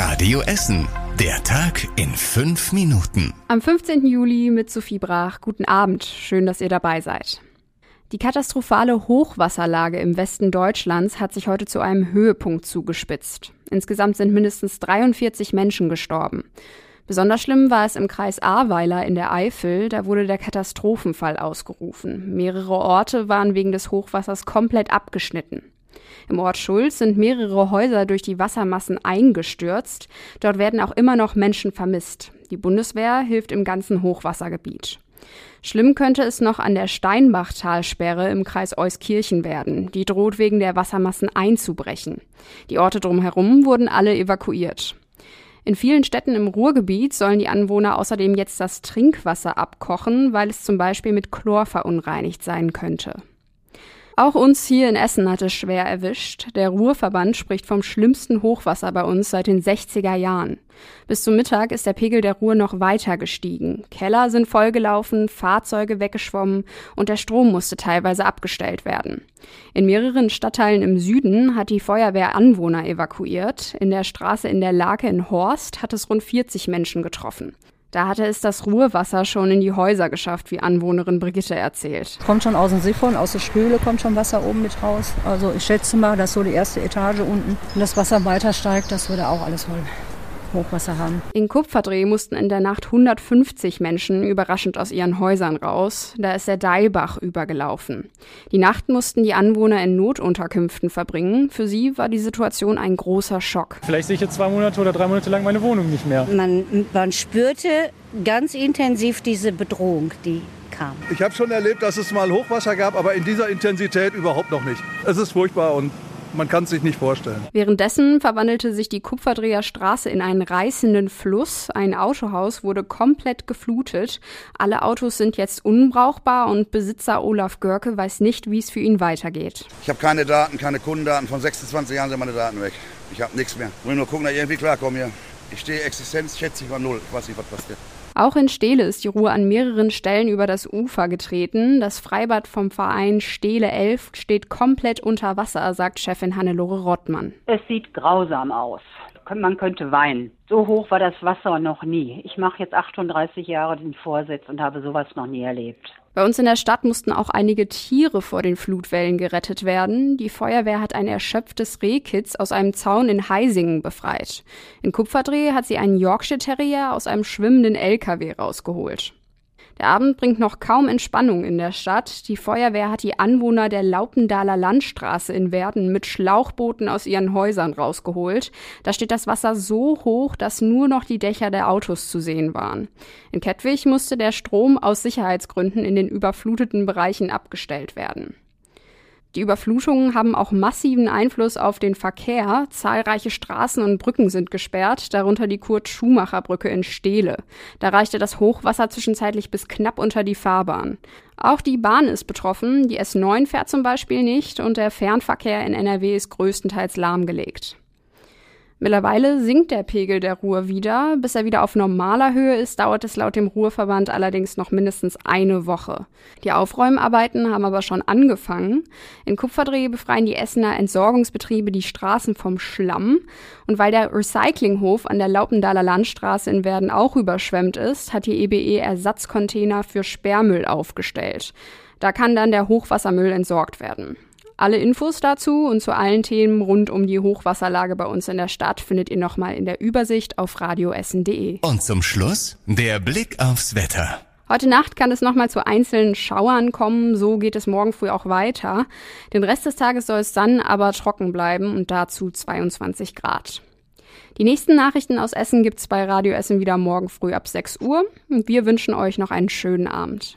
Radio Essen. Der Tag in fünf Minuten. Am 15. Juli mit Sophie Brach. Guten Abend. Schön, dass ihr dabei seid. Die katastrophale Hochwasserlage im Westen Deutschlands hat sich heute zu einem Höhepunkt zugespitzt. Insgesamt sind mindestens 43 Menschen gestorben. Besonders schlimm war es im Kreis Ahrweiler in der Eifel, da wurde der Katastrophenfall ausgerufen. Mehrere Orte waren wegen des Hochwassers komplett abgeschnitten. Im Ort Schulz sind mehrere Häuser durch die Wassermassen eingestürzt. Dort werden auch immer noch Menschen vermisst. Die Bundeswehr hilft im ganzen Hochwassergebiet. Schlimm könnte es noch an der Steinbachtalsperre im Kreis Euskirchen werden. Die droht wegen der Wassermassen einzubrechen. Die Orte drumherum wurden alle evakuiert. In vielen Städten im Ruhrgebiet sollen die Anwohner außerdem jetzt das Trinkwasser abkochen, weil es zum Beispiel mit Chlor verunreinigt sein könnte. Auch uns hier in Essen hat es schwer erwischt. Der Ruhrverband spricht vom schlimmsten Hochwasser bei uns seit den 60er Jahren. Bis zum Mittag ist der Pegel der Ruhr noch weiter gestiegen. Keller sind vollgelaufen, Fahrzeuge weggeschwommen und der Strom musste teilweise abgestellt werden. In mehreren Stadtteilen im Süden hat die Feuerwehr Anwohner evakuiert. In der Straße in der Lake in Horst hat es rund 40 Menschen getroffen. Da hatte es das Ruhrwasser schon in die Häuser geschafft, wie Anwohnerin Brigitte erzählt. Kommt schon aus dem Siphon, aus der Spüle kommt schon Wasser oben mit raus. Also ich schätze mal, dass so die erste Etage unten, wenn das Wasser weiter steigt, das würde auch alles voll Hochwasser haben. In Kupferdreh mussten in der Nacht 150 Menschen überraschend aus ihren Häusern raus. Da ist der Deilbach übergelaufen. Die Nacht mussten die Anwohner in Notunterkünften verbringen. Für sie war die Situation ein großer Schock. Vielleicht sehe ich jetzt zwei Monate oder drei Monate lang meine Wohnung nicht mehr. Man, man spürte ganz intensiv diese Bedrohung, die kam. Ich habe schon erlebt, dass es mal Hochwasser gab, aber in dieser Intensität überhaupt noch nicht. Es ist furchtbar und man kann es sich nicht vorstellen. Währenddessen verwandelte sich die Kupferdreher Straße in einen reißenden Fluss. Ein Autohaus wurde komplett geflutet. Alle Autos sind jetzt unbrauchbar und Besitzer Olaf Görke weiß nicht, wie es für ihn weitergeht. Ich habe keine Daten, keine Kundendaten. Von 26 Jahren sind meine Daten weg. Ich habe nichts mehr. Ich will nur gucken, dass ich irgendwie klarkomme hier. Ich stehe Existenz, schätze ich mal null. Ich weiß nicht, was passiert. Auch in Steele ist die Ruhr an mehreren Stellen über das Ufer getreten. Das Freibad vom Verein Steele 11 steht komplett unter Wasser, sagt Chefin Hannelore Rottmann. Es sieht grausam aus. Man könnte weinen. So hoch war das Wasser noch nie. Ich mache jetzt 38 Jahre den Vorsitz und habe sowas noch nie erlebt. Bei uns in der Stadt mussten auch einige Tiere vor den Flutwellen gerettet werden. Die Feuerwehr hat ein erschöpftes Rehkitz aus einem Zaun in Heisingen befreit. In Kupferdreh hat sie einen Yorkshire Terrier aus einem schwimmenden LKW rausgeholt. Der Abend bringt noch kaum Entspannung in der Stadt. Die Feuerwehr hat die Anwohner der Laupendaler Landstraße in Werden mit Schlauchbooten aus ihren Häusern rausgeholt. Da steht das Wasser so hoch, dass nur noch die Dächer der Autos zu sehen waren. In Kettwig musste der Strom aus Sicherheitsgründen in den überfluteten Bereichen abgestellt werden. Die Überflutungen haben auch massiven Einfluss auf den Verkehr. Zahlreiche Straßen und Brücken sind gesperrt, darunter die Kurt-Schumacher-Brücke in Steele. Da reichte das Hochwasser zwischenzeitlich bis knapp unter die Fahrbahn. Auch die Bahn ist betroffen. Die S9 fährt zum Beispiel nicht und der Fernverkehr in NRW ist größtenteils lahmgelegt. Mittlerweile sinkt der Pegel der Ruhr wieder. Bis er wieder auf normaler Höhe ist, dauert es laut dem Ruhrverband allerdings noch mindestens eine Woche. Die Aufräumarbeiten haben aber schon angefangen. In Kupferdreh befreien die Essener Entsorgungsbetriebe die Straßen vom Schlamm. Und weil der Recyclinghof an der Laupendaler Landstraße in Werden auch überschwemmt ist, hat die EBE e Ersatzcontainer für Sperrmüll aufgestellt. Da kann dann der Hochwassermüll entsorgt werden. Alle Infos dazu und zu allen Themen rund um die Hochwasserlage bei uns in der Stadt findet ihr nochmal in der Übersicht auf radioessen.de. Und zum Schluss der Blick aufs Wetter. Heute Nacht kann es nochmal zu einzelnen Schauern kommen, so geht es morgen früh auch weiter. Den Rest des Tages soll es dann aber trocken bleiben und dazu 22 Grad. Die nächsten Nachrichten aus Essen gibt's bei Radio Essen wieder morgen früh ab 6 Uhr. Und wir wünschen euch noch einen schönen Abend.